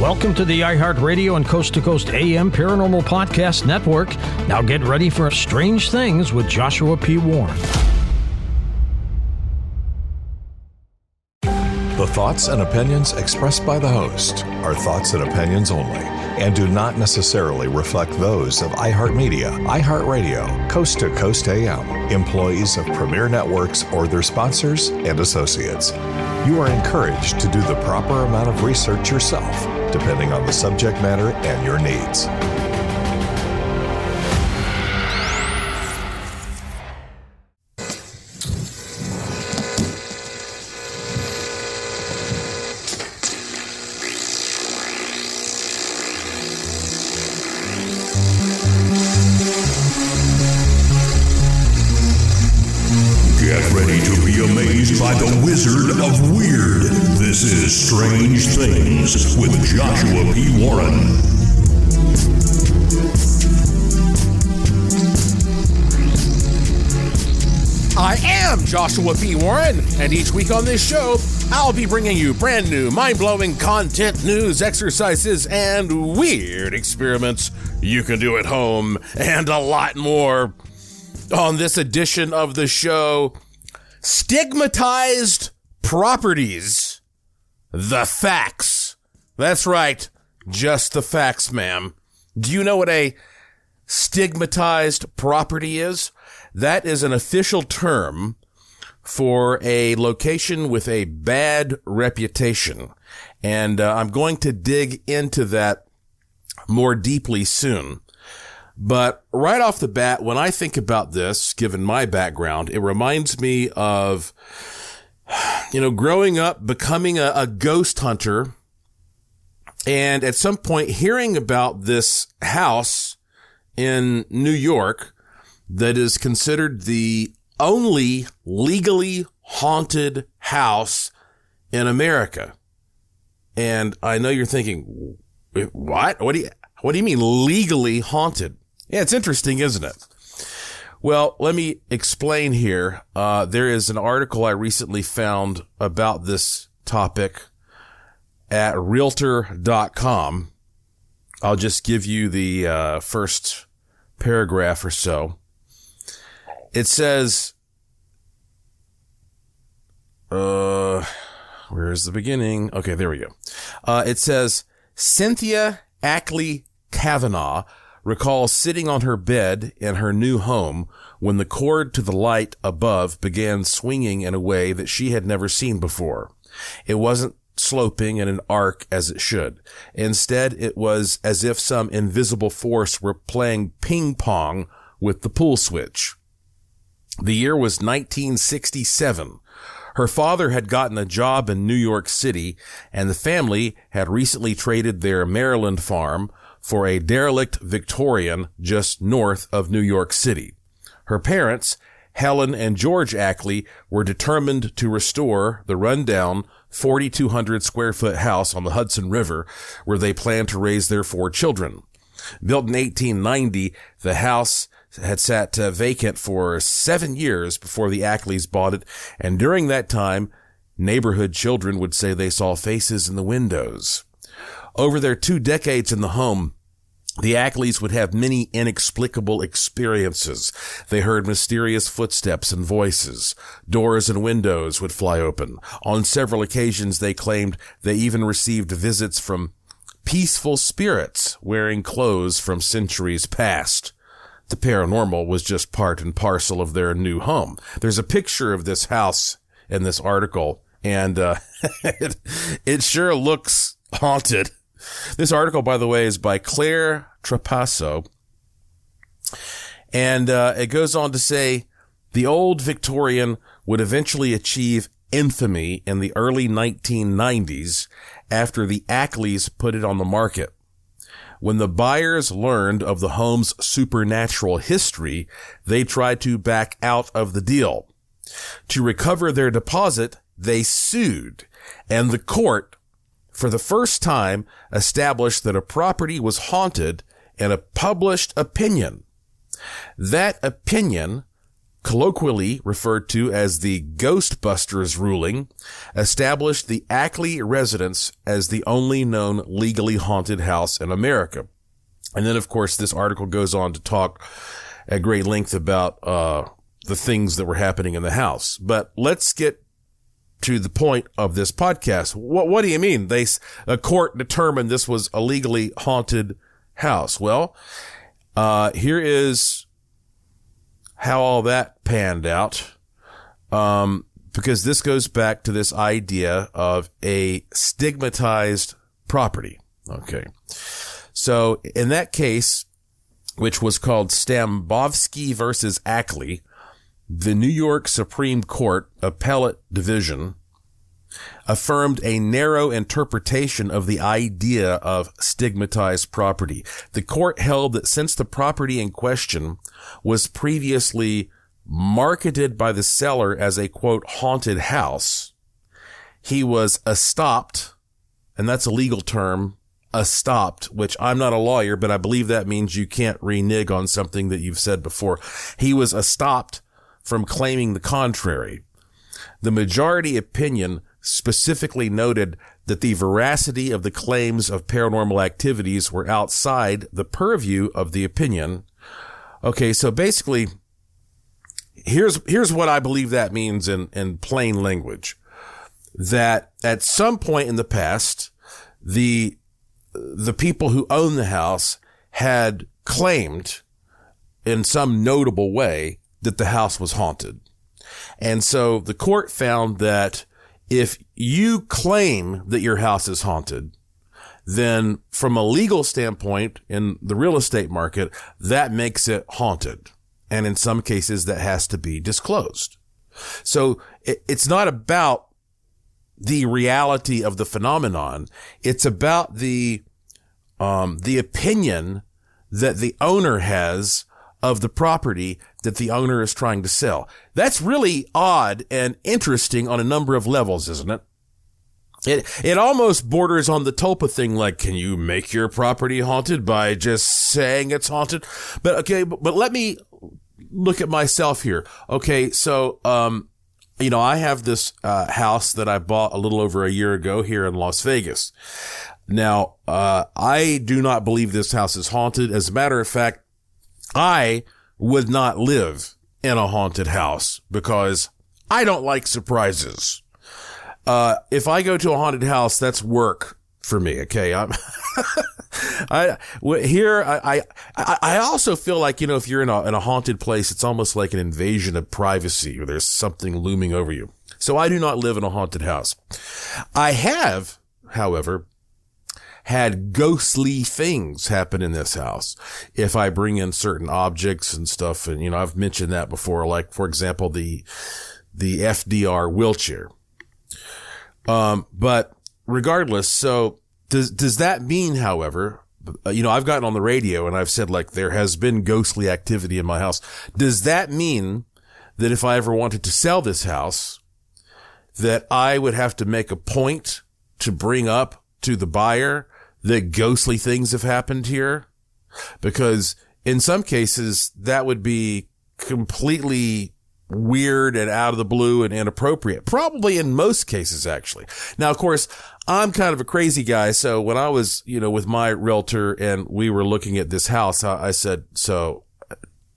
Welcome to the iHeartRadio and Coast to Coast AM Paranormal Podcast Network. Now get ready for Strange Things with Joshua P. Warren. The thoughts and opinions expressed by the host are thoughts and opinions only and do not necessarily reflect those of iHeartMedia, iHeartRadio, Coast to Coast AM, employees of Premier Networks, or their sponsors and associates. You are encouraged to do the proper amount of research yourself, depending on the subject matter and your needs. Joshua P. Warren. I am Joshua P. Warren, and each week on this show, I'll be bringing you brand new, mind blowing content, news, exercises, and weird experiments you can do at home, and a lot more. On this edition of the show, Stigmatized Properties. The facts. That's right, just the facts, ma'am. Do you know what a stigmatized property is? That is an official term for a location with a bad reputation. And uh, I'm going to dig into that more deeply soon. But right off the bat, when I think about this, given my background, it reminds me of, you know, growing up, becoming a, a ghost hunter, and at some point hearing about this house in New York that is considered the only legally haunted house in America. And I know you're thinking, what? What do you, what do you mean legally haunted? Yeah, it's interesting, isn't it? Well, let me explain here. Uh, there is an article I recently found about this topic at realtor.com. I'll just give you the uh, first paragraph or so. It says, uh, where's the beginning? Okay, there we go. Uh, it says, Cynthia Ackley Kavanaugh recalls sitting on her bed in her new home when the cord to the light above began swinging in a way that she had never seen before. It wasn't sloping in an arc as it should. Instead, it was as if some invisible force were playing ping pong with the pool switch. The year was 1967. Her father had gotten a job in New York City and the family had recently traded their Maryland farm for a derelict Victorian just north of New York City. Her parents, Helen and George Ackley, were determined to restore the rundown 4,200 square foot house on the Hudson River where they planned to raise their four children. Built in 1890, the house had sat uh, vacant for seven years before the Ackleys bought it. And during that time, neighborhood children would say they saw faces in the windows. Over their two decades in the home, the Ackleys would have many inexplicable experiences. They heard mysterious footsteps and voices. Doors and windows would fly open. On several occasions, they claimed they even received visits from peaceful spirits wearing clothes from centuries past. The paranormal was just part and parcel of their new home. There's a picture of this house in this article, and uh, it, it sure looks haunted. This article, by the way, is by Claire Trapasso. And uh, it goes on to say the old Victorian would eventually achieve infamy in the early 1990s after the Ackleys put it on the market. When the buyers learned of the home's supernatural history, they tried to back out of the deal. To recover their deposit, they sued, and the court for the first time established that a property was haunted in a published opinion. That opinion, colloquially referred to as the Ghostbusters ruling, established the Ackley residence as the only known legally haunted house in America. And then, of course, this article goes on to talk at great length about uh, the things that were happening in the house. But let's get to the point of this podcast. What, what do you mean? They, a court determined this was a legally haunted house. Well, uh, here is how all that panned out. Um, because this goes back to this idea of a stigmatized property. Okay. So in that case, which was called Stambovsky versus Ackley, the New York Supreme Court Appellate Division affirmed a narrow interpretation of the idea of stigmatized property. The court held that since the property in question was previously marketed by the seller as a quote haunted house, he was estopped, and that's a legal term, estopped, which I'm not a lawyer, but I believe that means you can't renege on something that you've said before. He was estopped from claiming the contrary. The majority opinion specifically noted that the veracity of the claims of paranormal activities were outside the purview of the opinion. Okay, so basically, here's, here's what I believe that means in, in plain language. That at some point in the past, the, the people who own the house had claimed in some notable way that the house was haunted. And so the court found that if you claim that your house is haunted, then from a legal standpoint in the real estate market, that makes it haunted. And in some cases that has to be disclosed. So it, it's not about the reality of the phenomenon. It's about the, um, the opinion that the owner has of the property that the owner is trying to sell. That's really odd and interesting on a number of levels, isn't it? It, it almost borders on the Tulpa thing, like, can you make your property haunted by just saying it's haunted? But okay, but, but let me look at myself here. Okay, so, um, you know, I have this, uh, house that I bought a little over a year ago here in Las Vegas. Now, uh, I do not believe this house is haunted. As a matter of fact, I would not live in a haunted house because I don't like surprises. Uh, if I go to a haunted house, that's work for me. Okay. I'm, I here I, I I also feel like you know if you're in a in a haunted place, it's almost like an invasion of privacy, or there's something looming over you. So I do not live in a haunted house. I have, however, had ghostly things happen in this house. If I bring in certain objects and stuff, and you know I've mentioned that before, like for example the the FDR wheelchair. Um, but regardless, so does, does that mean, however, uh, you know, I've gotten on the radio and I've said like there has been ghostly activity in my house. Does that mean that if I ever wanted to sell this house, that I would have to make a point to bring up to the buyer that ghostly things have happened here? Because in some cases that would be completely weird and out of the blue and inappropriate. Probably in most cases, actually. Now, of course, I'm kind of a crazy guy. So when I was, you know, with my realtor and we were looking at this house, I, I said, so uh,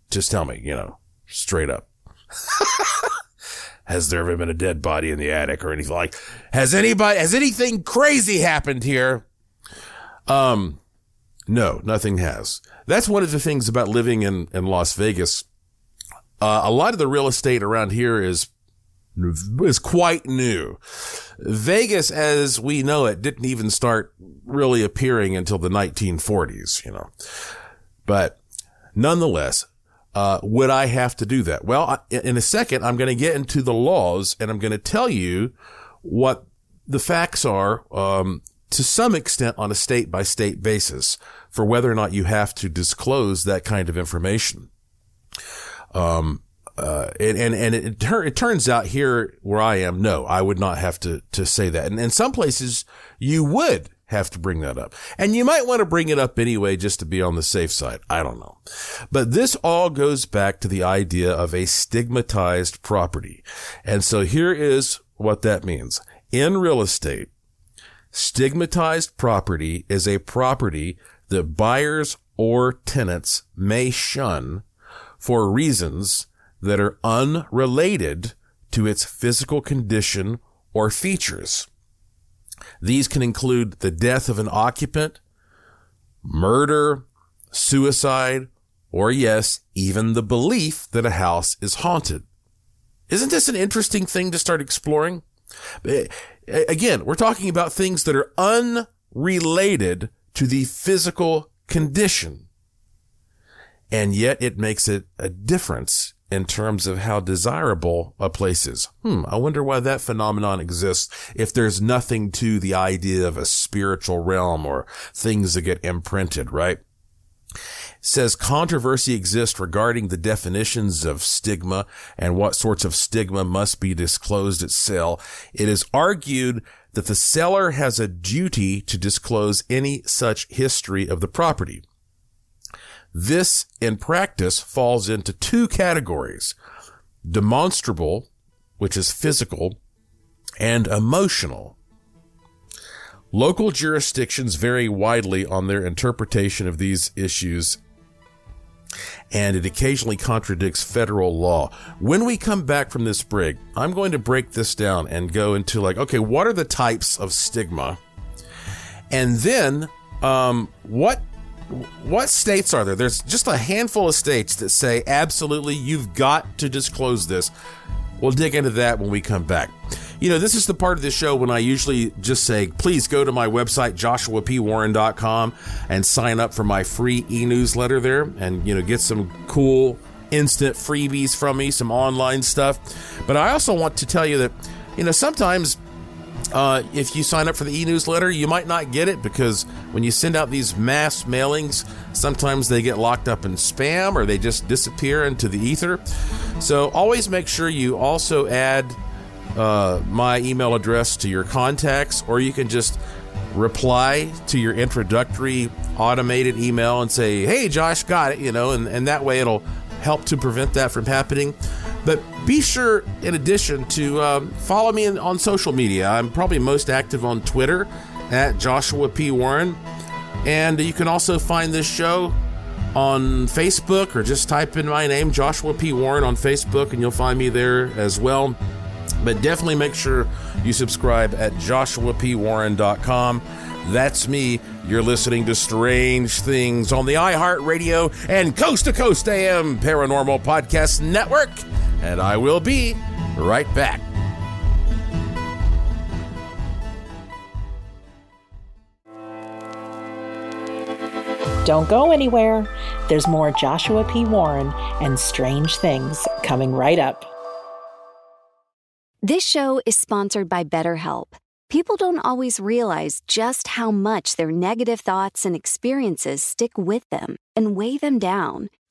just tell me, you know, straight up. has there ever been a dead body in the attic or anything like, has anybody, has anything crazy happened here? Um, no, nothing has. That's one of the things about living in, in Las Vegas uh, a lot of the real estate around here is is quite new. Vegas, as we know it, didn't even start really appearing until the 1940s, you know. But nonetheless, uh, would I have to do that? Well, in a second, I'm going to get into the laws and I'm going to tell you what the facts are, um, to some extent on a state by state basis for whether or not you have to disclose that kind of information. Um, uh, and, and, and it, it turns out here where I am, no, I would not have to, to say that. And in some places you would have to bring that up. And you might want to bring it up anyway, just to be on the safe side. I don't know. But this all goes back to the idea of a stigmatized property. And so here is what that means. In real estate, stigmatized property is a property that buyers or tenants may shun for reasons that are unrelated to its physical condition or features. These can include the death of an occupant, murder, suicide, or yes, even the belief that a house is haunted. Isn't this an interesting thing to start exploring? Eh, again, we're talking about things that are unrelated to the physical condition and yet it makes it a difference in terms of how desirable a place is. Hmm, I wonder why that phenomenon exists if there's nothing to the idea of a spiritual realm or things that get imprinted, right? Says controversy exists regarding the definitions of stigma and what sorts of stigma must be disclosed at sale. It is argued that the seller has a duty to disclose any such history of the property. This in practice falls into two categories. Demonstrable, which is physical, and emotional. Local jurisdictions vary widely on their interpretation of these issues, and it occasionally contradicts federal law. When we come back from this break, I'm going to break this down and go into like, okay, what are the types of stigma? And then, um, what what states are there? There's just a handful of states that say absolutely you've got to disclose this. We'll dig into that when we come back. You know, this is the part of the show when I usually just say, please go to my website, joshuapwarren.com, and sign up for my free e newsletter there and, you know, get some cool instant freebies from me, some online stuff. But I also want to tell you that, you know, sometimes uh, if you sign up for the e-newsletter, you might not get it because when you send out these mass mailings, sometimes they get locked up in spam or they just disappear into the ether. So always make sure you also add uh, my email address to your contacts, or you can just reply to your introductory automated email and say, "Hey, Josh, got it," you know, and, and that way it'll help to prevent that from happening. But be sure, in addition, to um, follow me in, on social media. I'm probably most active on Twitter at Joshua P. Warren. And you can also find this show on Facebook or just type in my name, Joshua P. Warren, on Facebook, and you'll find me there as well. But definitely make sure you subscribe at joshuapwarren.com That's me. You're listening to Strange Things on the iHeartRadio and Coast to Coast AM Paranormal Podcast Network. And I will be right back. Don't go anywhere. There's more Joshua P. Warren and strange things coming right up. This show is sponsored by BetterHelp. People don't always realize just how much their negative thoughts and experiences stick with them and weigh them down.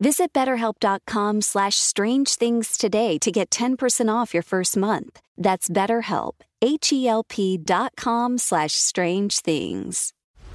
Visit betterhelp.com slash strange things today to get 10% off your first month. That's BetterHelp, H-E-L-P dot com slash strange things.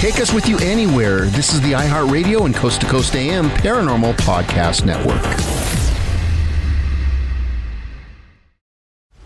Take us with you anywhere. This is the iHeartRadio and Coast to Coast AM Paranormal Podcast Network.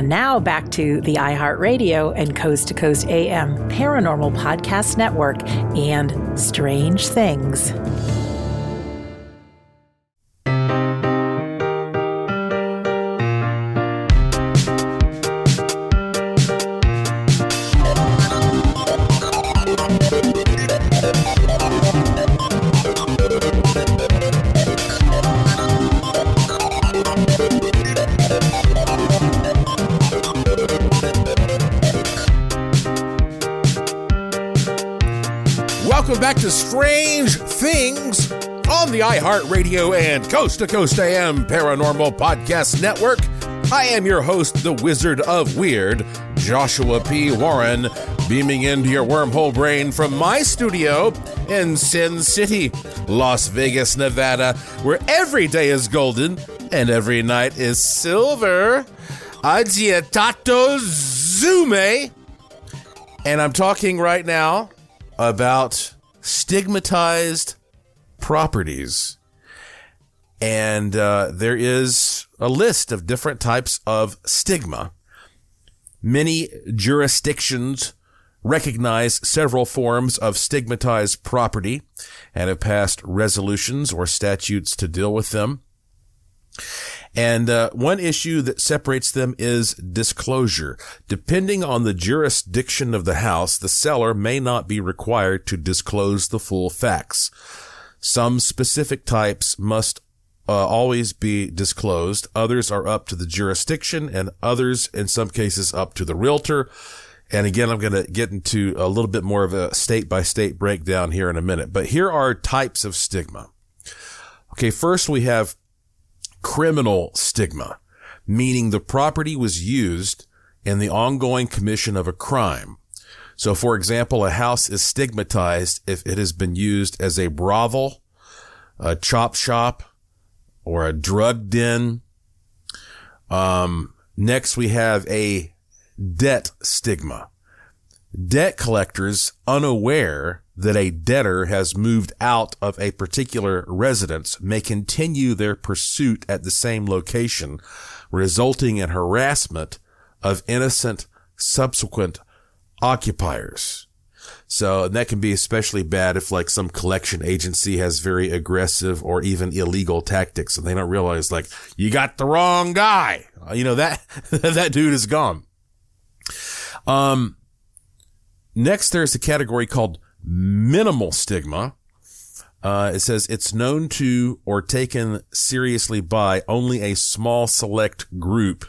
And now back to the iHeartRadio and Coast to Coast AM Paranormal Podcast Network and Strange Things. iHeartRadio and Coast to Coast AM Paranormal Podcast Network. I am your host, the Wizard of Weird, Joshua P. Warren, beaming into your wormhole brain from my studio in Sin City, Las Vegas, Nevada, where every day is golden and every night is silver. Agiatato Zume. And I'm talking right now about stigmatized properties. And uh, there is a list of different types of stigma. Many jurisdictions recognize several forms of stigmatized property and have passed resolutions or statutes to deal with them. And uh, one issue that separates them is disclosure. Depending on the jurisdiction of the house, the seller may not be required to disclose the full facts. Some specific types must uh, always be disclosed. Others are up to the jurisdiction and others, in some cases, up to the realtor. And again, I'm going to get into a little bit more of a state by state breakdown here in a minute. But here are types of stigma. Okay. First, we have criminal stigma, meaning the property was used in the ongoing commission of a crime. So, for example, a house is stigmatized if it has been used as a brothel, a chop shop, or a drug den. Um, next, we have a debt stigma. Debt collectors unaware that a debtor has moved out of a particular residence may continue their pursuit at the same location, resulting in harassment of innocent subsequent occupiers. So that can be especially bad if like some collection agency has very aggressive or even illegal tactics and they don't realize like you got the wrong guy. You know that that dude is gone. Um, next, there's a category called minimal stigma. Uh, it says it's known to or taken seriously by only a small select group,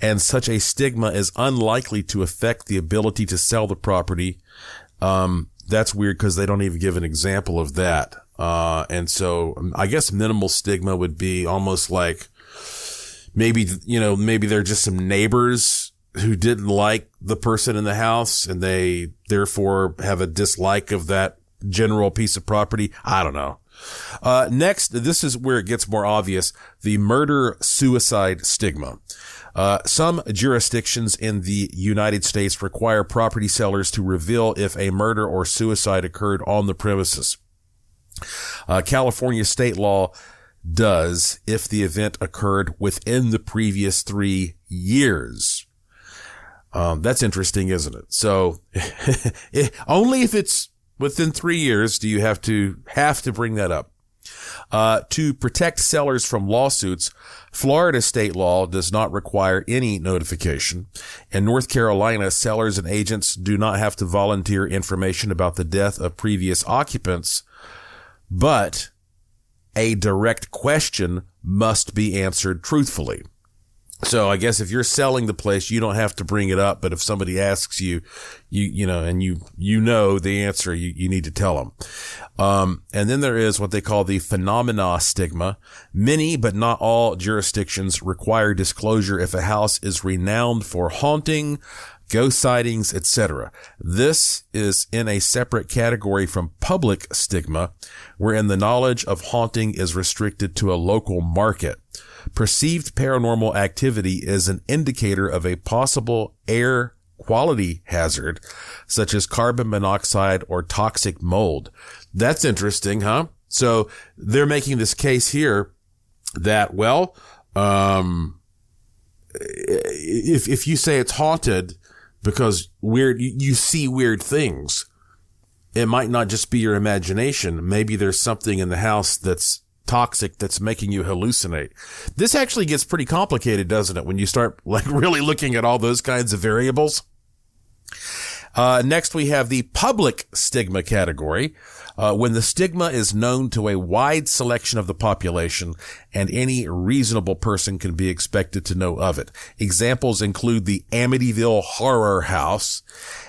and such a stigma is unlikely to affect the ability to sell the property. Um, that's weird because they don't even give an example of that. Uh, and so um, I guess minimal stigma would be almost like maybe, you know, maybe they're just some neighbors who didn't like the person in the house and they therefore have a dislike of that general piece of property. I don't know. Uh, next, this is where it gets more obvious. The murder suicide stigma. Uh, some jurisdictions in the United States require property sellers to reveal if a murder or suicide occurred on the premises. Uh, California state law does if the event occurred within the previous three years. Um, that's interesting, isn't it? So only if it's within three years do you have to have to bring that up. Uh, to protect sellers from lawsuits, Florida state law does not require any notification. In North Carolina, sellers and agents do not have to volunteer information about the death of previous occupants, but a direct question must be answered truthfully. So I guess if you're selling the place, you don't have to bring it up. But if somebody asks you, you, you know, and you, you know the answer, you, you need to tell them. Um, and then there is what they call the phenomena stigma. Many, but not all jurisdictions require disclosure if a house is renowned for haunting, ghost sightings, etc. This is in a separate category from public stigma, wherein the knowledge of haunting is restricted to a local market. Perceived paranormal activity is an indicator of a possible air quality hazard, such as carbon monoxide or toxic mold. That's interesting, huh? So they're making this case here that, well, um, if, if you say it's haunted because weird, you, you see weird things, it might not just be your imagination. Maybe there's something in the house that's toxic that's making you hallucinate. This actually gets pretty complicated, doesn't it? When you start like really looking at all those kinds of variables. Uh, next we have the public stigma category. Uh, when the stigma is known to a wide selection of the population and any reasonable person can be expected to know of it. Examples include the Amityville Horror House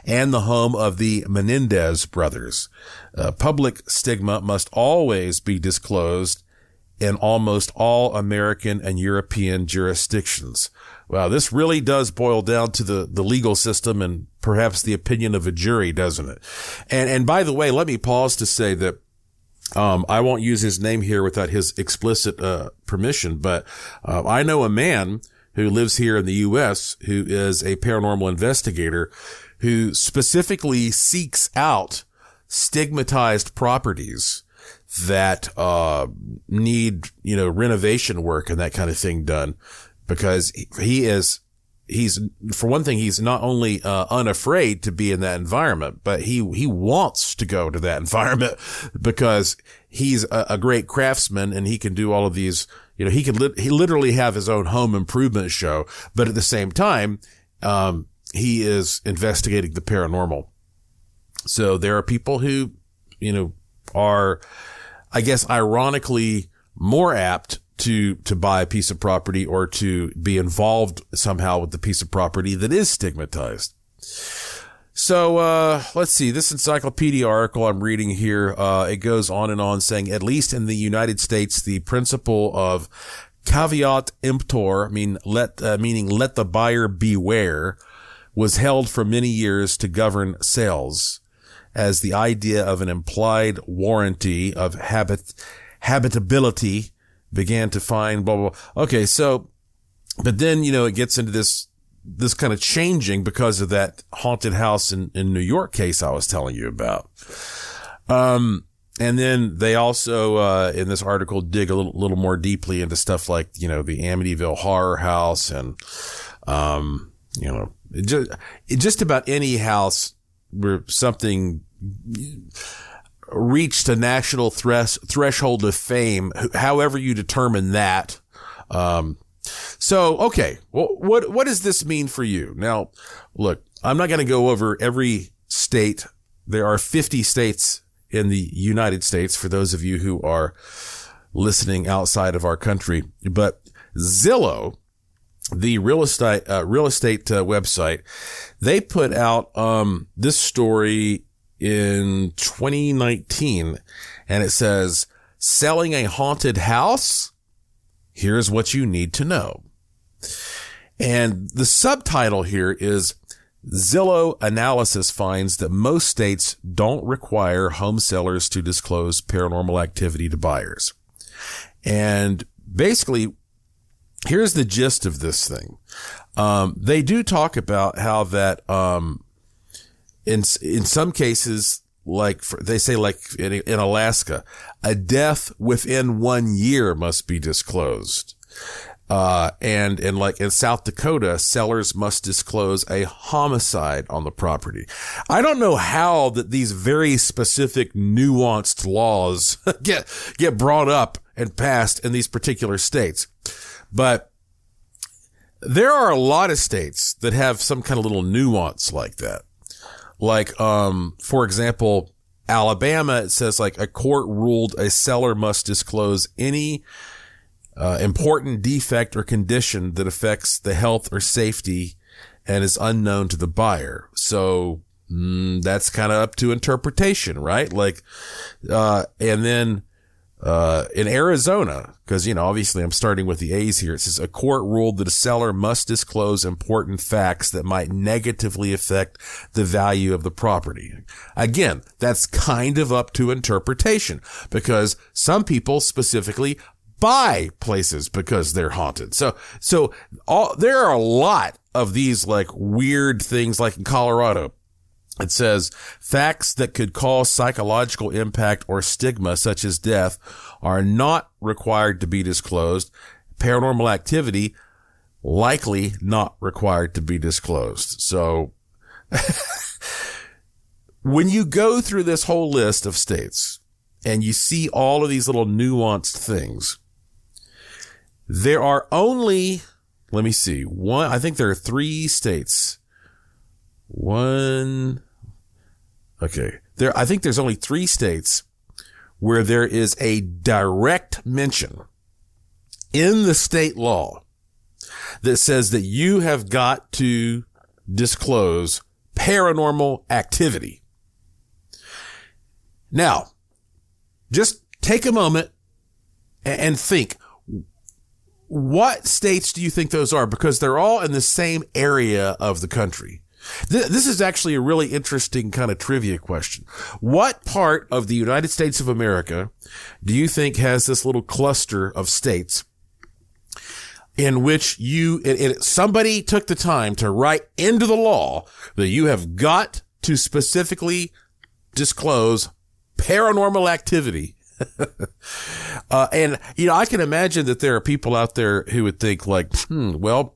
and the home of the Menendez brothers. Uh, public stigma must always be disclosed in almost all American and European jurisdictions. Wow, this really does boil down to the, the legal system and perhaps the opinion of a jury, doesn't it? And, and by the way, let me pause to say that um, I won't use his name here without his explicit uh, permission, but uh, I know a man who lives here in the U.S. who is a paranormal investigator who specifically seeks out stigmatized properties that, uh, need, you know, renovation work and that kind of thing done because he is, he's, for one thing, he's not only, uh, unafraid to be in that environment, but he, he wants to go to that environment because he's a, a great craftsman and he can do all of these, you know, he can, li- he literally have his own home improvement show, but at the same time, um, he is investigating the paranormal. So there are people who, you know, are, I guess, ironically more apt to, to buy a piece of property or to be involved somehow with the piece of property that is stigmatized. So, uh, let's see. This encyclopedia article I'm reading here, uh, it goes on and on saying, at least in the United States, the principle of caveat emptor, mean let, uh, meaning let the buyer beware, was held for many years to govern sales as the idea of an implied warranty of habit, habitability began to find blah, blah, blah. Okay. So, but then, you know, it gets into this, this kind of changing because of that haunted house in, in New York case I was telling you about. Um, and then they also, uh, in this article dig a little, little more deeply into stuff like, you know, the Amityville horror house and, um, you know, just, just about any house where something reached a national thres- threshold of fame, however you determine that. Um, so, okay. Well, what, what does this mean for you? Now, look, I'm not going to go over every state. There are 50 states in the United States for those of you who are listening outside of our country, but Zillow, the real estate, uh, real estate uh, website, they put out, um, this story in 2019 and it says selling a haunted house. Here's what you need to know. And the subtitle here is Zillow analysis finds that most states don't require home sellers to disclose paranormal activity to buyers. And basically, here's the gist of this thing. Um, they do talk about how that, um, in, in some cases, like for, they say, like in, in Alaska, a death within one year must be disclosed. Uh, and, and like in South Dakota, sellers must disclose a homicide on the property. I don't know how that these very specific nuanced laws get, get brought up and passed in these particular states, but there are a lot of states that have some kind of little nuance like that. Like, um, for example, Alabama, it says like a court ruled a seller must disclose any uh, important defect or condition that affects the health or safety and is unknown to the buyer. So mm, that's kind of up to interpretation, right? Like, uh, and then uh, in Arizona, because, you know, obviously I'm starting with the A's here. It says a court ruled that a seller must disclose important facts that might negatively affect the value of the property. Again, that's kind of up to interpretation because some people specifically buy places because they're haunted. So, so all, there are a lot of these like weird things like in Colorado it says facts that could cause psychological impact or stigma, such as death, are not required to be disclosed. Paranormal activity likely not required to be disclosed. So when you go through this whole list of states and you see all of these little nuanced things, there are only, let me see, one, I think there are three states one. Okay. There, I think there's only three states where there is a direct mention in the state law that says that you have got to disclose paranormal activity. Now, just take a moment and think what states do you think those are? Because they're all in the same area of the country. This is actually a really interesting kind of trivia question. What part of the United States of America do you think has this little cluster of states in which you, somebody took the time to write into the law that you have got to specifically disclose paranormal activity uh, and you know, I can imagine that there are people out there who would think like, hmm, well,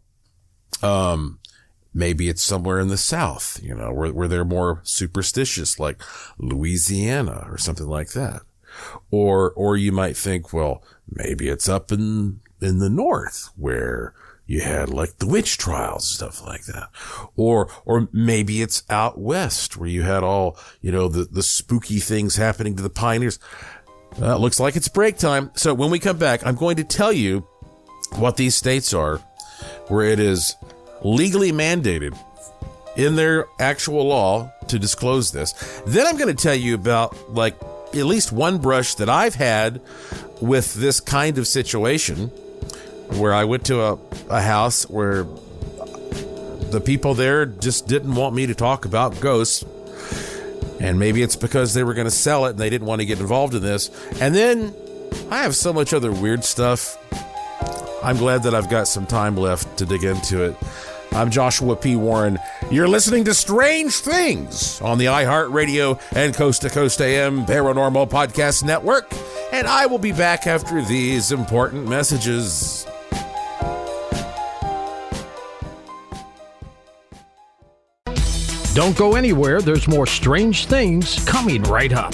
um, maybe it's somewhere in the South, you know, where, where they're more superstitious, like Louisiana or something like that. Or, or you might think, well, maybe it's up in, in the North where you had like the witch trials stuff like that. Or, or maybe it's out west where you had all, you know, the, the spooky things happening to the pioneers. Uh, looks like it's break time. So when we come back, I'm going to tell you what these states are where it is legally mandated in their actual law to disclose this. Then I'm going to tell you about like at least one brush that I've had with this kind of situation where I went to a, a house where the people there just didn't want me to talk about ghosts. And maybe it's because they were going to sell it and they didn't want to get involved in this. And then I have so much other weird stuff. I'm glad that I've got some time left to dig into it. I'm Joshua P. Warren. You're listening to Strange Things on the iHeartRadio and Coast to Coast AM Paranormal Podcast Network. And I will be back after these important messages. Don't go anywhere. There's more strange things coming right up.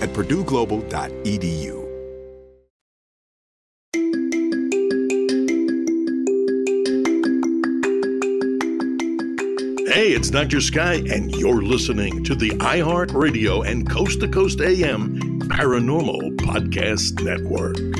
at purdueglobal.edu. Hey, it's Dr. Sky, and you're listening to the iHeartRadio and Coast to Coast AM Paranormal Podcast Network.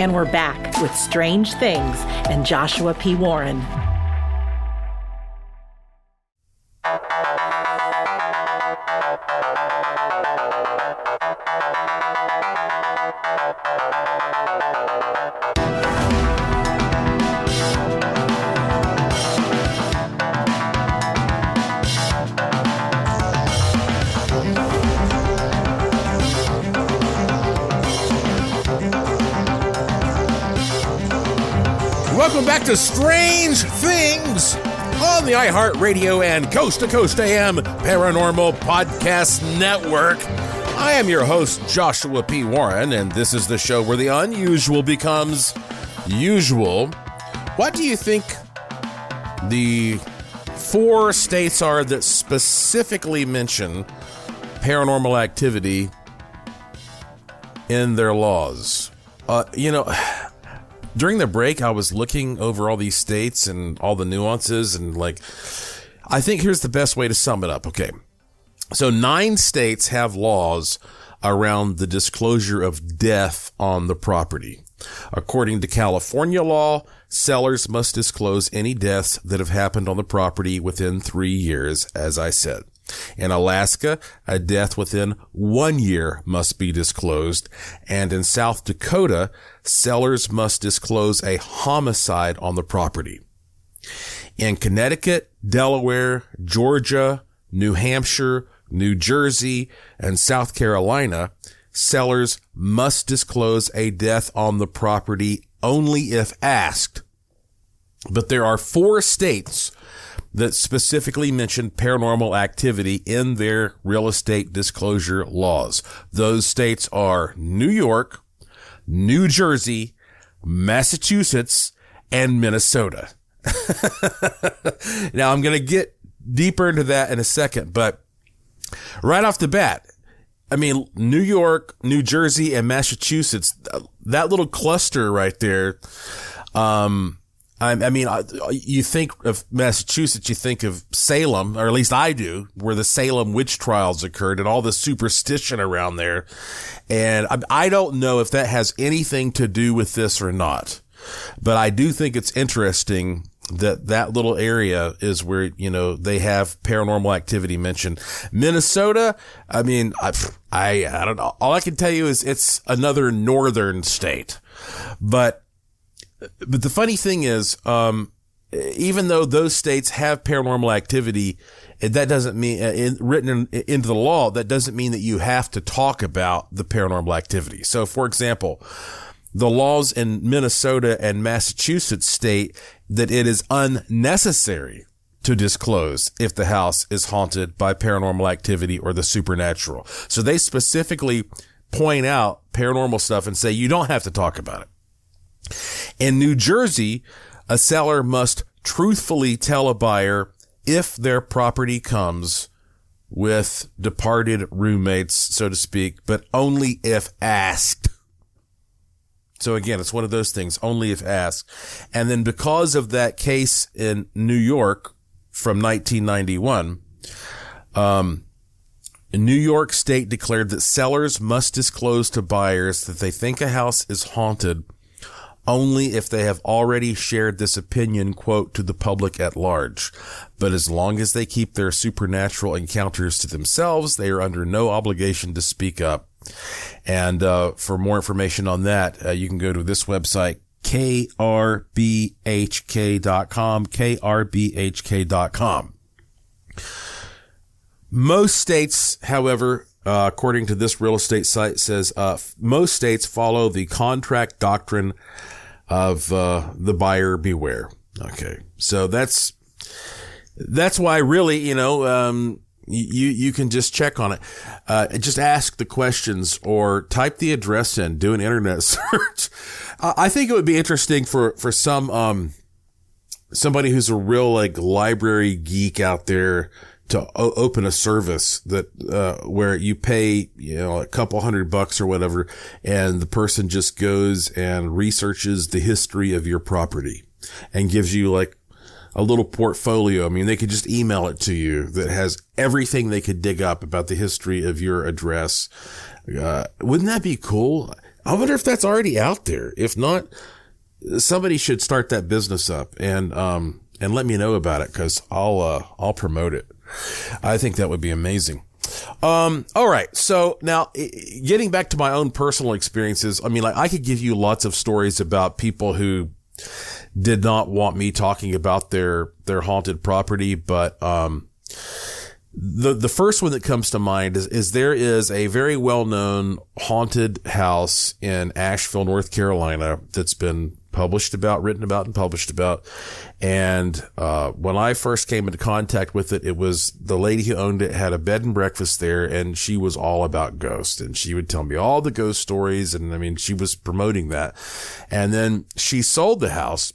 And we're back with Strange Things and Joshua P. Warren. To Strange Things on the iHeartRadio and Coast to Coast AM Paranormal Podcast Network. I am your host, Joshua P. Warren, and this is the show where the unusual becomes usual. What do you think the four states are that specifically mention paranormal activity in their laws? Uh, you know, during the break, I was looking over all these states and all the nuances, and like, I think here's the best way to sum it up. Okay. So, nine states have laws around the disclosure of death on the property. According to California law, sellers must disclose any deaths that have happened on the property within three years, as I said. In Alaska, a death within one year must be disclosed. And in South Dakota, sellers must disclose a homicide on the property. In Connecticut, Delaware, Georgia, New Hampshire, New Jersey, and South Carolina, sellers must disclose a death on the property only if asked. But there are four states that specifically mention paranormal activity in their real estate disclosure laws. Those states are New York, New Jersey, Massachusetts, and Minnesota. now I'm going to get deeper into that in a second, but right off the bat, I mean, New York, New Jersey, and Massachusetts, that little cluster right there, um, I, I mean, you think of Massachusetts, you think of Salem, or at least I do, where the Salem witch trials occurred and all the superstition around there. And I, I don't know if that has anything to do with this or not, but I do think it's interesting that that little area is where you know they have paranormal activity mentioned. Minnesota, I mean, I, I, I don't know. All I can tell you is it's another northern state, but but the funny thing is, um, even though those states have paranormal activity, that doesn't mean uh, in, written in, into the law. That doesn't mean that you have to talk about the paranormal activity. So, for example, the laws in Minnesota and Massachusetts state that it is unnecessary to disclose if the house is haunted by paranormal activity or the supernatural. So they specifically point out paranormal stuff and say you don't have to talk about it. In New Jersey, a seller must truthfully tell a buyer if their property comes with departed roommates, so to speak, but only if asked. So again, it's one of those things, only if asked. And then because of that case in New York from 1991, um, New York State declared that sellers must disclose to buyers that they think a house is haunted only if they have already shared this opinion, quote, to the public at large. But as long as they keep their supernatural encounters to themselves, they are under no obligation to speak up. And uh, for more information on that, uh, you can go to this website, krbhk.com, krbhk.com. Most states, however, uh, according to this real estate site, says uh, most states follow the contract doctrine of uh, the buyer beware. Okay, so that's that's why really, you know, um, you you can just check on it. Uh, just ask the questions or type the address in. Do an internet search. I think it would be interesting for for some um somebody who's a real like library geek out there to o- open a service that uh, where you pay you know a couple hundred bucks or whatever, and the person just goes and researches the history of your property and gives you like a little portfolio. I mean, they could just email it to you that has everything they could dig up about the history of your address. Uh, wouldn't that be cool? I wonder if that's already out there. If not, somebody should start that business up and um and let me know about it because I'll uh, I'll promote it. I think that would be amazing. Um, all right. So now getting back to my own personal experiences, I mean, like I could give you lots of stories about people who did not want me talking about their, their haunted property, but, um, the the first one that comes to mind is, is there is a very well known haunted house in Asheville, North Carolina that's been published about, written about, and published about. And uh, when I first came into contact with it, it was the lady who owned it had a bed and breakfast there, and she was all about ghosts, and she would tell me all the ghost stories, and I mean, she was promoting that. And then she sold the house,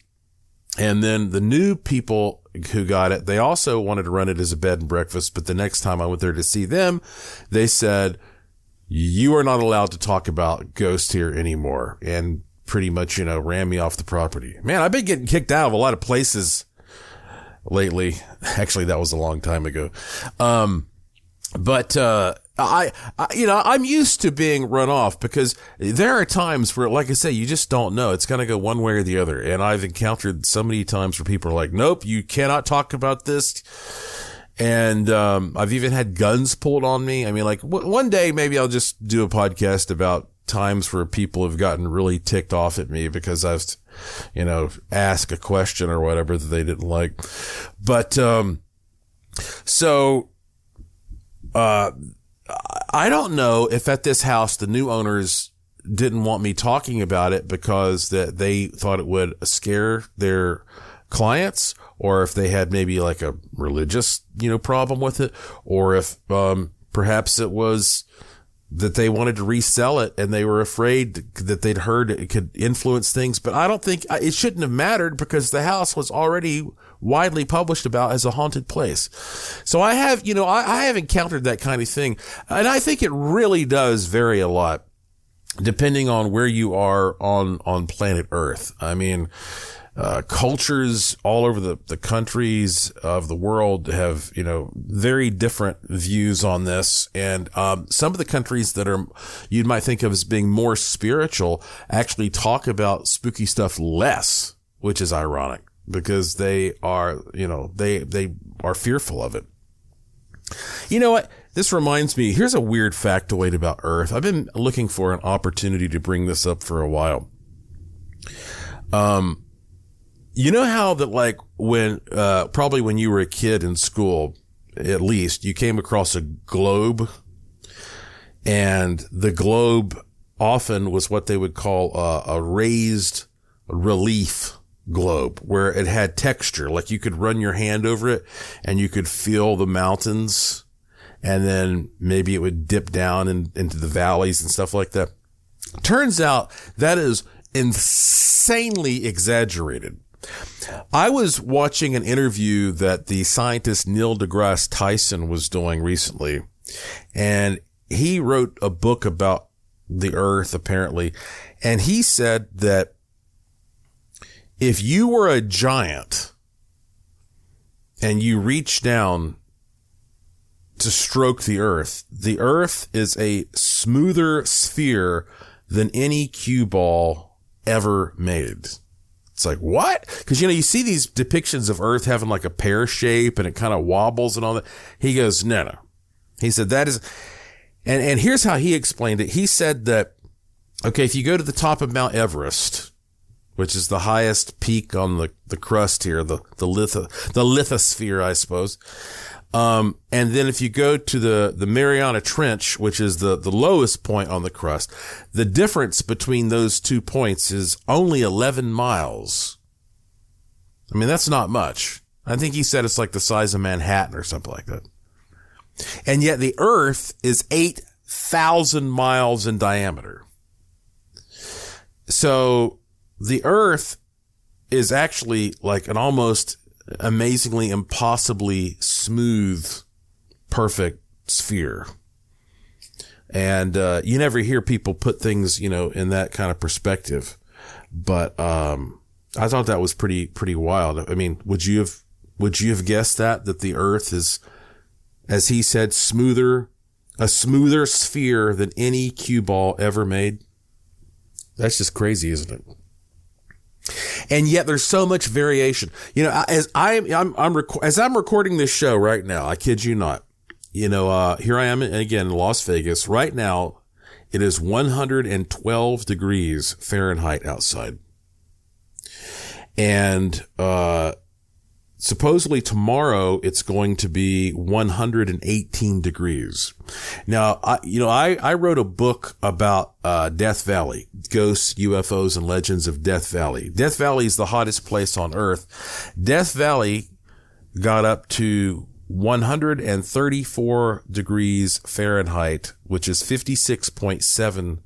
and then the new people who got it, they also wanted to run it as a bed and breakfast, but the next time I went there to see them, they said. You are not allowed to talk about ghosts here anymore. And pretty much, you know, ran me off the property. Man, I've been getting kicked out of a lot of places lately. Actually, that was a long time ago. Um, but, uh, I, I, you know, I'm used to being run off because there are times where, like I say, you just don't know. It's going to go one way or the other. And I've encountered so many times where people are like, nope, you cannot talk about this. And, um, I've even had guns pulled on me. I mean, like w- one day, maybe I'll just do a podcast about times where people have gotten really ticked off at me because I've, you know, asked a question or whatever that they didn't like. But, um, so, uh, I don't know if at this house the new owners didn't want me talking about it because that they thought it would scare their clients or if they had maybe like a religious, you know, problem with it or if, um, perhaps it was, that they wanted to resell it and they were afraid that they'd heard it could influence things. But I don't think it shouldn't have mattered because the house was already widely published about as a haunted place. So I have, you know, I, I have encountered that kind of thing. And I think it really does vary a lot depending on where you are on, on planet Earth. I mean, uh, cultures all over the, the countries of the world have, you know, very different views on this. And, um, some of the countries that are, you might think of as being more spiritual actually talk about spooky stuff less, which is ironic because they are, you know, they, they are fearful of it. You know what? This reminds me, here's a weird factoid about Earth. I've been looking for an opportunity to bring this up for a while. Um, you know how that like when, uh, probably when you were a kid in school, at least you came across a globe and the globe often was what they would call a, a raised relief globe where it had texture. Like you could run your hand over it and you could feel the mountains and then maybe it would dip down in, into the valleys and stuff like that. Turns out that is insanely exaggerated. I was watching an interview that the scientist Neil deGrasse Tyson was doing recently, and he wrote a book about the earth apparently, and he said that if you were a giant and you reach down to stroke the earth, the earth is a smoother sphere than any cue ball ever made. It's like, what? Cause you know, you see these depictions of earth having like a pear shape and it kind of wobbles and all that. He goes, no, no. He said that is, and, and here's how he explained it. He said that, okay, if you go to the top of Mount Everest, which is the highest peak on the, the crust here, the, the litho, the lithosphere, I suppose. Um, and then if you go to the, the Mariana Trench, which is the, the lowest point on the crust, the difference between those two points is only 11 miles. I mean, that's not much. I think he said it's like the size of Manhattan or something like that. And yet the earth is 8,000 miles in diameter. So the earth is actually like an almost amazingly, impossibly smooth, perfect sphere. And, uh, you never hear people put things, you know, in that kind of perspective. But, um, I thought that was pretty, pretty wild. I mean, would you have, would you have guessed that, that the earth is, as he said, smoother, a smoother sphere than any cue ball ever made? That's just crazy, isn't it? And yet there's so much variation. You know, as I'm, I'm, I'm, rec- as I'm recording this show right now, I kid you not, you know, uh, here I am again in Las Vegas right now. It is 112 degrees Fahrenheit outside. And, uh, supposedly tomorrow it's going to be 118 degrees. Now, I, you know, I, I wrote a book about, uh, Death Valley, ghosts, UFOs, and legends of Death Valley. Death Valley is the hottest place on earth. Death Valley got up to 134 degrees Fahrenheit, which is 56.7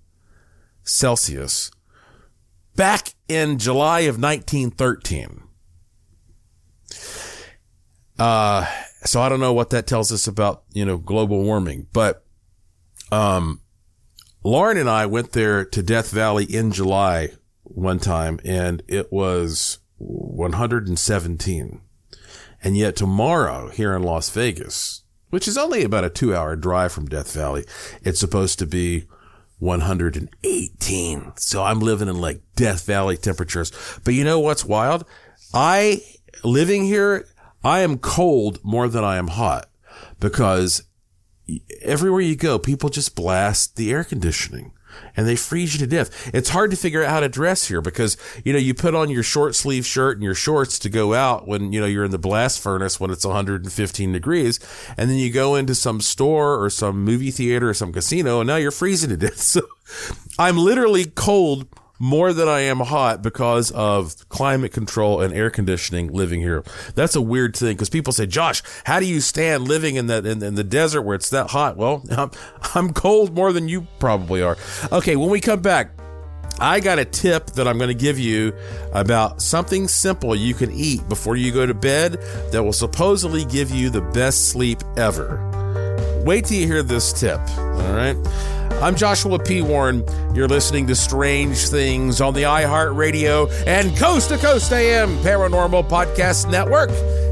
Celsius back in July of 1913. Uh, so I don't know what that tells us about, you know, global warming, but, um, Lauren and I went there to Death Valley in July one time and it was 117. And yet tomorrow here in Las Vegas, which is only about a two hour drive from Death Valley, it's supposed to be 118. So I'm living in like Death Valley temperatures. But you know what's wild? I living here, I am cold more than I am hot because everywhere you go, people just blast the air conditioning and they freeze you to death. It's hard to figure out how to dress here because, you know, you put on your short sleeve shirt and your shorts to go out when, you know, you're in the blast furnace when it's 115 degrees. And then you go into some store or some movie theater or some casino and now you're freezing to death. So I'm literally cold more than I am hot because of climate control and air conditioning living here. That's a weird thing because people say, Josh, how do you stand living in that in, in, the desert where it's that hot? Well, I'm, I'm cold more than you probably are. Okay, when we come back, I got a tip that I'm going to give you about something simple you can eat before you go to bed that will supposedly give you the best sleep ever. Wait till you hear this tip, all right? I'm Joshua P. Warren. You're listening to Strange Things on the iHeartRadio and Coast to Coast AM Paranormal Podcast Network.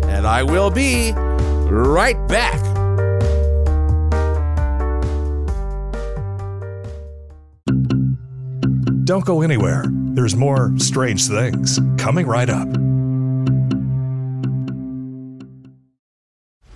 And I will be right back. Don't go anywhere. There's more Strange Things coming right up.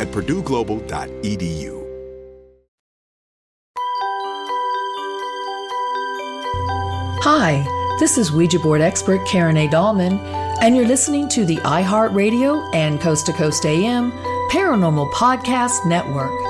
at purdueglobal.edu. Hi, this is Ouija board expert Karen A. Dahlman, and you're listening to the iHeartRadio and Coast to Coast AM Paranormal Podcast Network.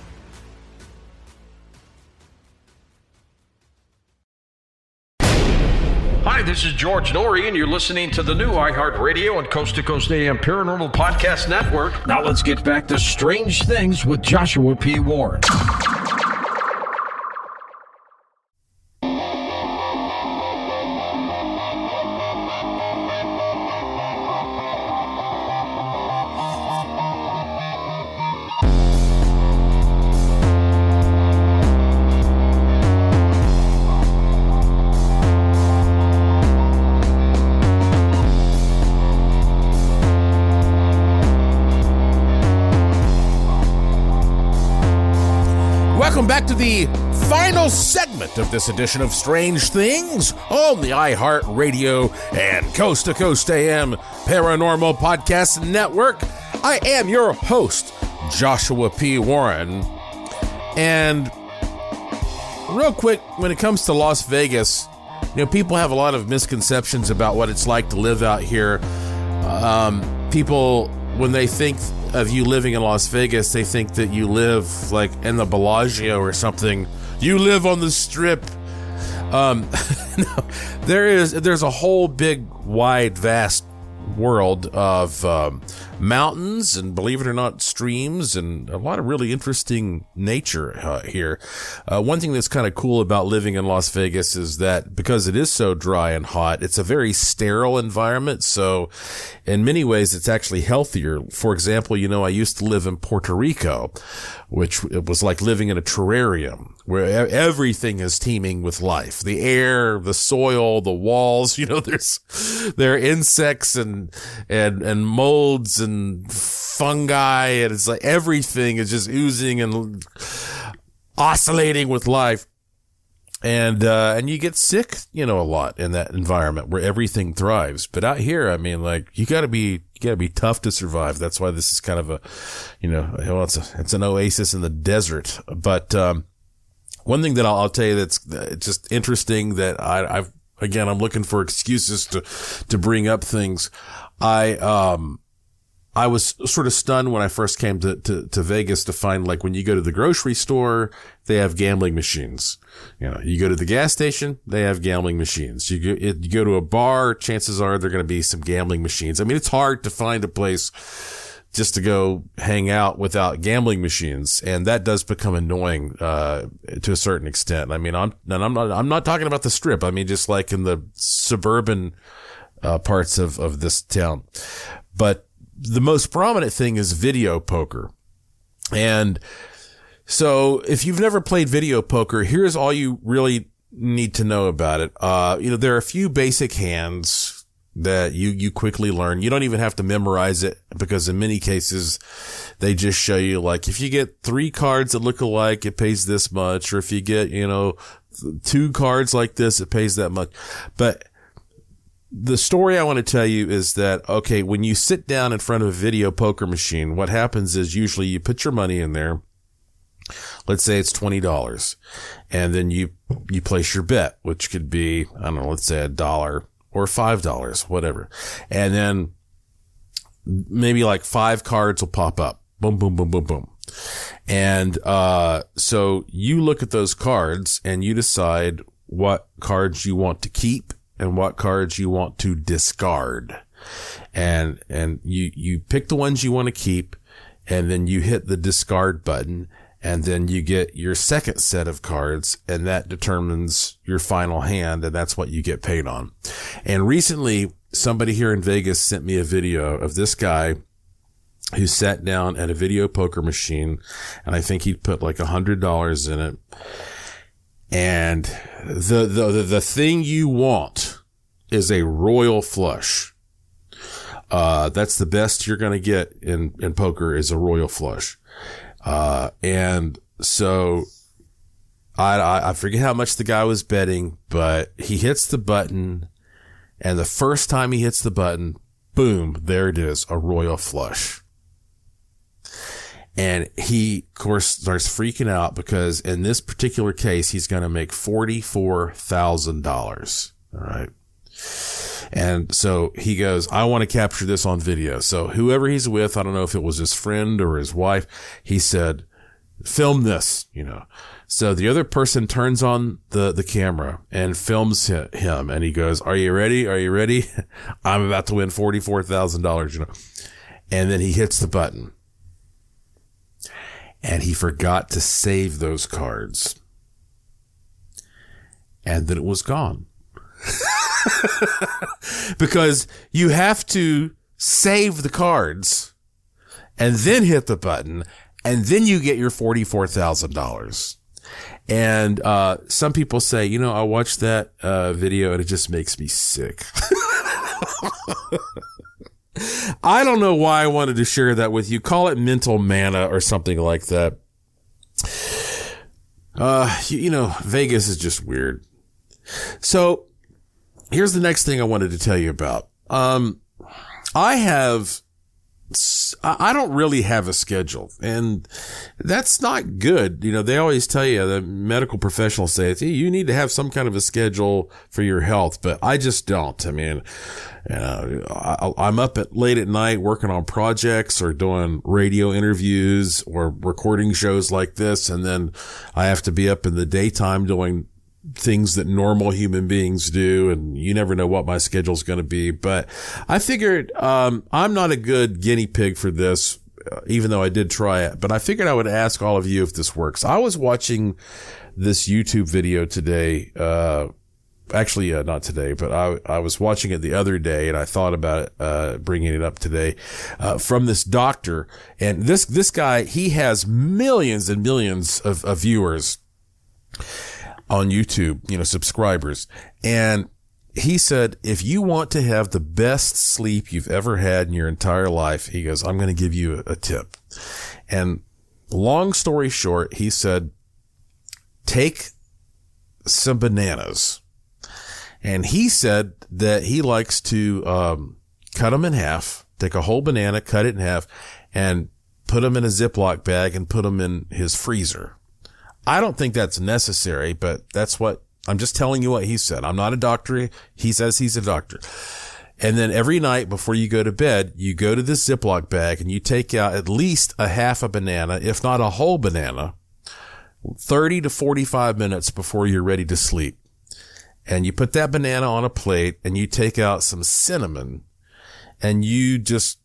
Hi, this is George Noory, and you're listening to the new iHeartRadio and Coast to Coast AM Paranormal Podcast Network. Now let's get back to Strange Things with Joshua P. Warren. Back to the final segment of this edition of Strange Things on the iHeart Radio and Coast to Coast AM Paranormal Podcast Network. I am your host, Joshua P. Warren. And real quick, when it comes to Las Vegas, you know, people have a lot of misconceptions about what it's like to live out here. Um, people, when they think of you living in Las Vegas, they think that you live like in the Bellagio or something. You live on the strip. Um, no, there is there's a whole big, wide, vast world of um, mountains and believe it or not streams and a lot of really interesting nature uh, here. Uh, one thing that's kind of cool about living in las vegas is that because it is so dry and hot it's a very sterile environment. So in many ways it's actually healthier. For example you know i used to live in puerto rico which it was like living in a terrarium where everything is teeming with life. The air the soil the walls you know there's there are insects and and and molds and fungi and it's like everything is just oozing and oscillating with life. And uh and you get sick you know a lot in that environment where everything thrives. But out here i mean like you got to be you got to be tough to survive. That's why this is kind of a you know well, it's a, it's an oasis in the desert. But um one thing that I'll, I'll tell you that's just interesting that I, I've again I'm looking for excuses to to bring up things. I um I was sort of stunned when I first came to, to, to, Vegas to find like when you go to the grocery store, they have gambling machines. You know, you go to the gas station, they have gambling machines. You go, you go to a bar, chances are there are going to be some gambling machines. I mean, it's hard to find a place just to go hang out without gambling machines. And that does become annoying, uh, to a certain extent. I mean, I'm, and I'm not, I'm not talking about the strip. I mean, just like in the suburban, uh, parts of, of this town. But, the most prominent thing is video poker. And so if you've never played video poker, here's all you really need to know about it. Uh, you know, there are a few basic hands that you, you quickly learn. You don't even have to memorize it because in many cases they just show you like if you get three cards that look alike, it pays this much. Or if you get, you know, two cards like this, it pays that much. But the story I want to tell you is that, okay, when you sit down in front of a video poker machine, what happens is usually you put your money in there. Let's say it's $20 and then you, you place your bet, which could be, I don't know, let's say a dollar or $5, whatever. And then maybe like five cards will pop up. Boom, boom, boom, boom, boom. And, uh, so you look at those cards and you decide what cards you want to keep and what cards you want to discard. And, and you, you pick the ones you want to keep and then you hit the discard button and then you get your second set of cards and that determines your final hand and that's what you get paid on. And recently somebody here in Vegas sent me a video of this guy who sat down at a video poker machine and I think he put like a hundred dollars in it. And the, the, the thing you want is a royal flush. Uh, that's the best you're going to get in, in poker is a royal flush. Uh, and so I, I, forget how much the guy was betting, but he hits the button and the first time he hits the button, boom, there it is, a royal flush. And he, of course, starts freaking out because in this particular case, he's going to make $44,000. All right. And so he goes, I want to capture this on video. So whoever he's with, I don't know if it was his friend or his wife, he said, film this, you know. So the other person turns on the, the camera and films him and he goes, are you ready? Are you ready? I'm about to win $44,000, you know. And then he hits the button and he forgot to save those cards. And then it was gone. because you have to save the cards and then hit the button and then you get your $44,000. And, uh, some people say, you know, I watched that, uh, video and it just makes me sick. I don't know why I wanted to share that with you. Call it mental manna or something like that. Uh, you, you know, Vegas is just weird. So here's the next thing I wanted to tell you about. Um, I have, I don't really have a schedule and that's not good. You know, they always tell you the medical professionals say hey, you need to have some kind of a schedule for your health, but I just don't. I mean, uh, I, am up at late at night working on projects or doing radio interviews or recording shows like this. And then I have to be up in the daytime doing things that normal human beings do. And you never know what my schedule is going to be. But I figured, um, I'm not a good guinea pig for this, uh, even though I did try it, but I figured I would ask all of you if this works. I was watching this YouTube video today, uh, actually uh, not today, but I I was watching it the other day and I thought about uh, bringing it up today uh, from this doctor and this this guy he has millions and millions of, of viewers on YouTube, you know, subscribers. And he said, if you want to have the best sleep you've ever had in your entire life, he goes, I'm going to give you a, tip. And long story short, he said, take some bananas. And he said that he likes to, um, cut them in half, take a whole banana, cut it in half and put them in a Ziploc bag and put them in his freezer. I don't think that's necessary, but that's what I'm just telling you what he said. I'm not a doctor. He says he's a doctor. And then every night before you go to bed, you go to this Ziploc bag and you take out at least a half a banana, if not a whole banana, 30 to 45 minutes before you're ready to sleep. And you put that banana on a plate and you take out some cinnamon and you just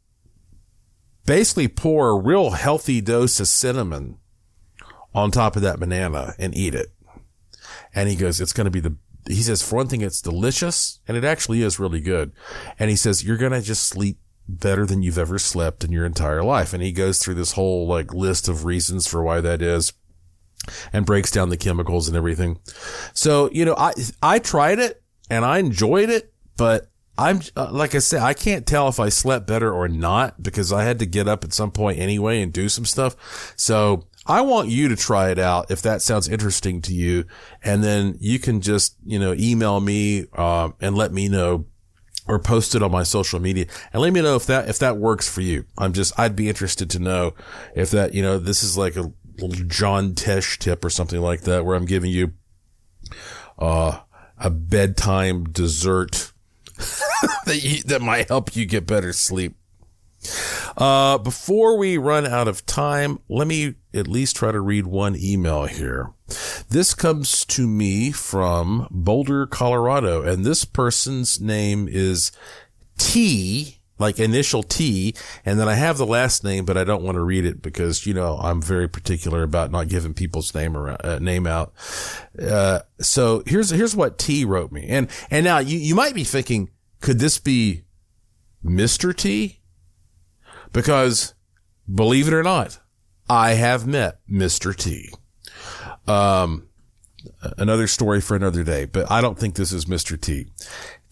basically pour a real healthy dose of cinnamon on top of that banana and eat it. And he goes, it's going to be the, he says, for one thing, it's delicious and it actually is really good. And he says, you're going to just sleep better than you've ever slept in your entire life. And he goes through this whole like list of reasons for why that is and breaks down the chemicals and everything. So, you know, I, I tried it and I enjoyed it, but I'm, uh, like I said, I can't tell if I slept better or not because I had to get up at some point anyway and do some stuff. So I want you to try it out if that sounds interesting to you. And then you can just, you know, email me, um, and let me know or post it on my social media and let me know if that, if that works for you. I'm just, I'd be interested to know if that, you know, this is like a little John Tesh tip or something like that where I'm giving you, uh, a bedtime dessert that you, that might help you get better sleep. Uh, before we run out of time, let me at least try to read one email here. This comes to me from Boulder, Colorado, and this person's name is T like initial T, and then I have the last name, but I don't want to read it because you know I'm very particular about not giving people's name around, uh, name out. Uh, so here's here's what T wrote me, and and now you you might be thinking, could this be Mister T? Because believe it or not, I have met Mister T. Um, another story for another day, but I don't think this is Mr. T.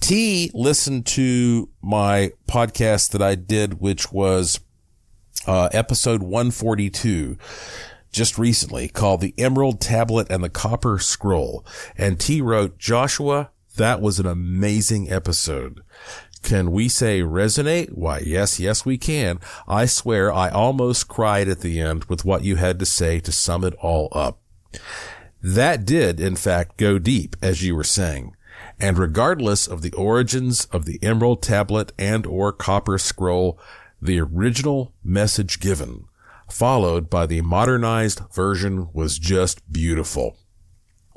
T listened to my podcast that I did, which was uh, episode 142 just recently called The Emerald Tablet and the Copper Scroll. And T wrote, Joshua, that was an amazing episode. Can we say resonate? Why, yes, yes, we can. I swear I almost cried at the end with what you had to say to sum it all up. That did, in fact, go deep, as you were saying. And regardless of the origins of the emerald tablet and or copper scroll, the original message given, followed by the modernized version was just beautiful.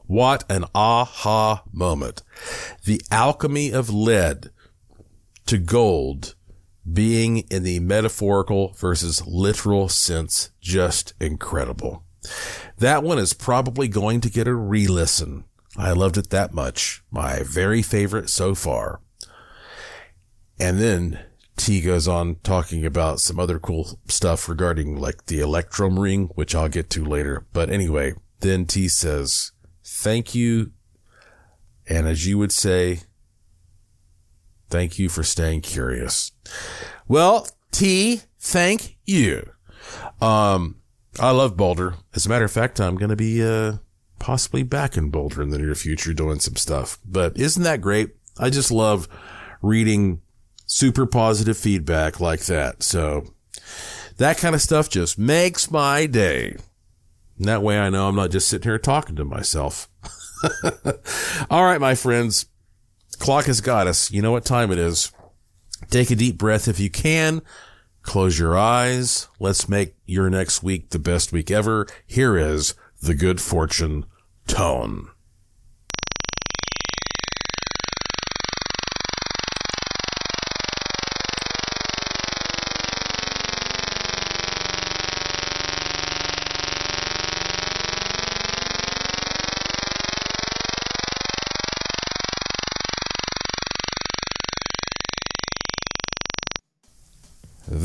What an aha moment. The alchemy of lead to gold being in the metaphorical versus literal sense just incredible. That one is probably going to get a re-listen. I loved it that much. My very favorite so far. And then T goes on talking about some other cool stuff regarding like the electrum ring, which I'll get to later. But anyway, then T says, thank you. And as you would say, thank you for staying curious. Well, T, thank you. Um, I love Boulder. As a matter of fact, I'm going to be uh, possibly back in Boulder in the near future doing some stuff. But isn't that great? I just love reading super positive feedback like that. So that kind of stuff just makes my day. And that way I know I'm not just sitting here talking to myself. All right, my friends. Clock has got us. You know what time it is. Take a deep breath if you can. Close your eyes. Let's make your next week the best week ever. Here is the good fortune tone.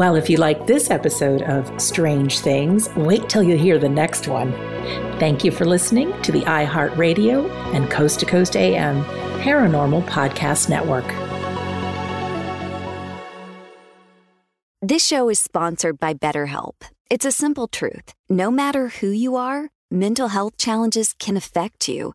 Well, if you like this episode of Strange Things, wait till you hear the next one. Thank you for listening to the iHeartRadio and Coast to Coast AM Paranormal Podcast Network. This show is sponsored by BetterHelp. It's a simple truth. No matter who you are, mental health challenges can affect you,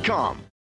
Indeed.com.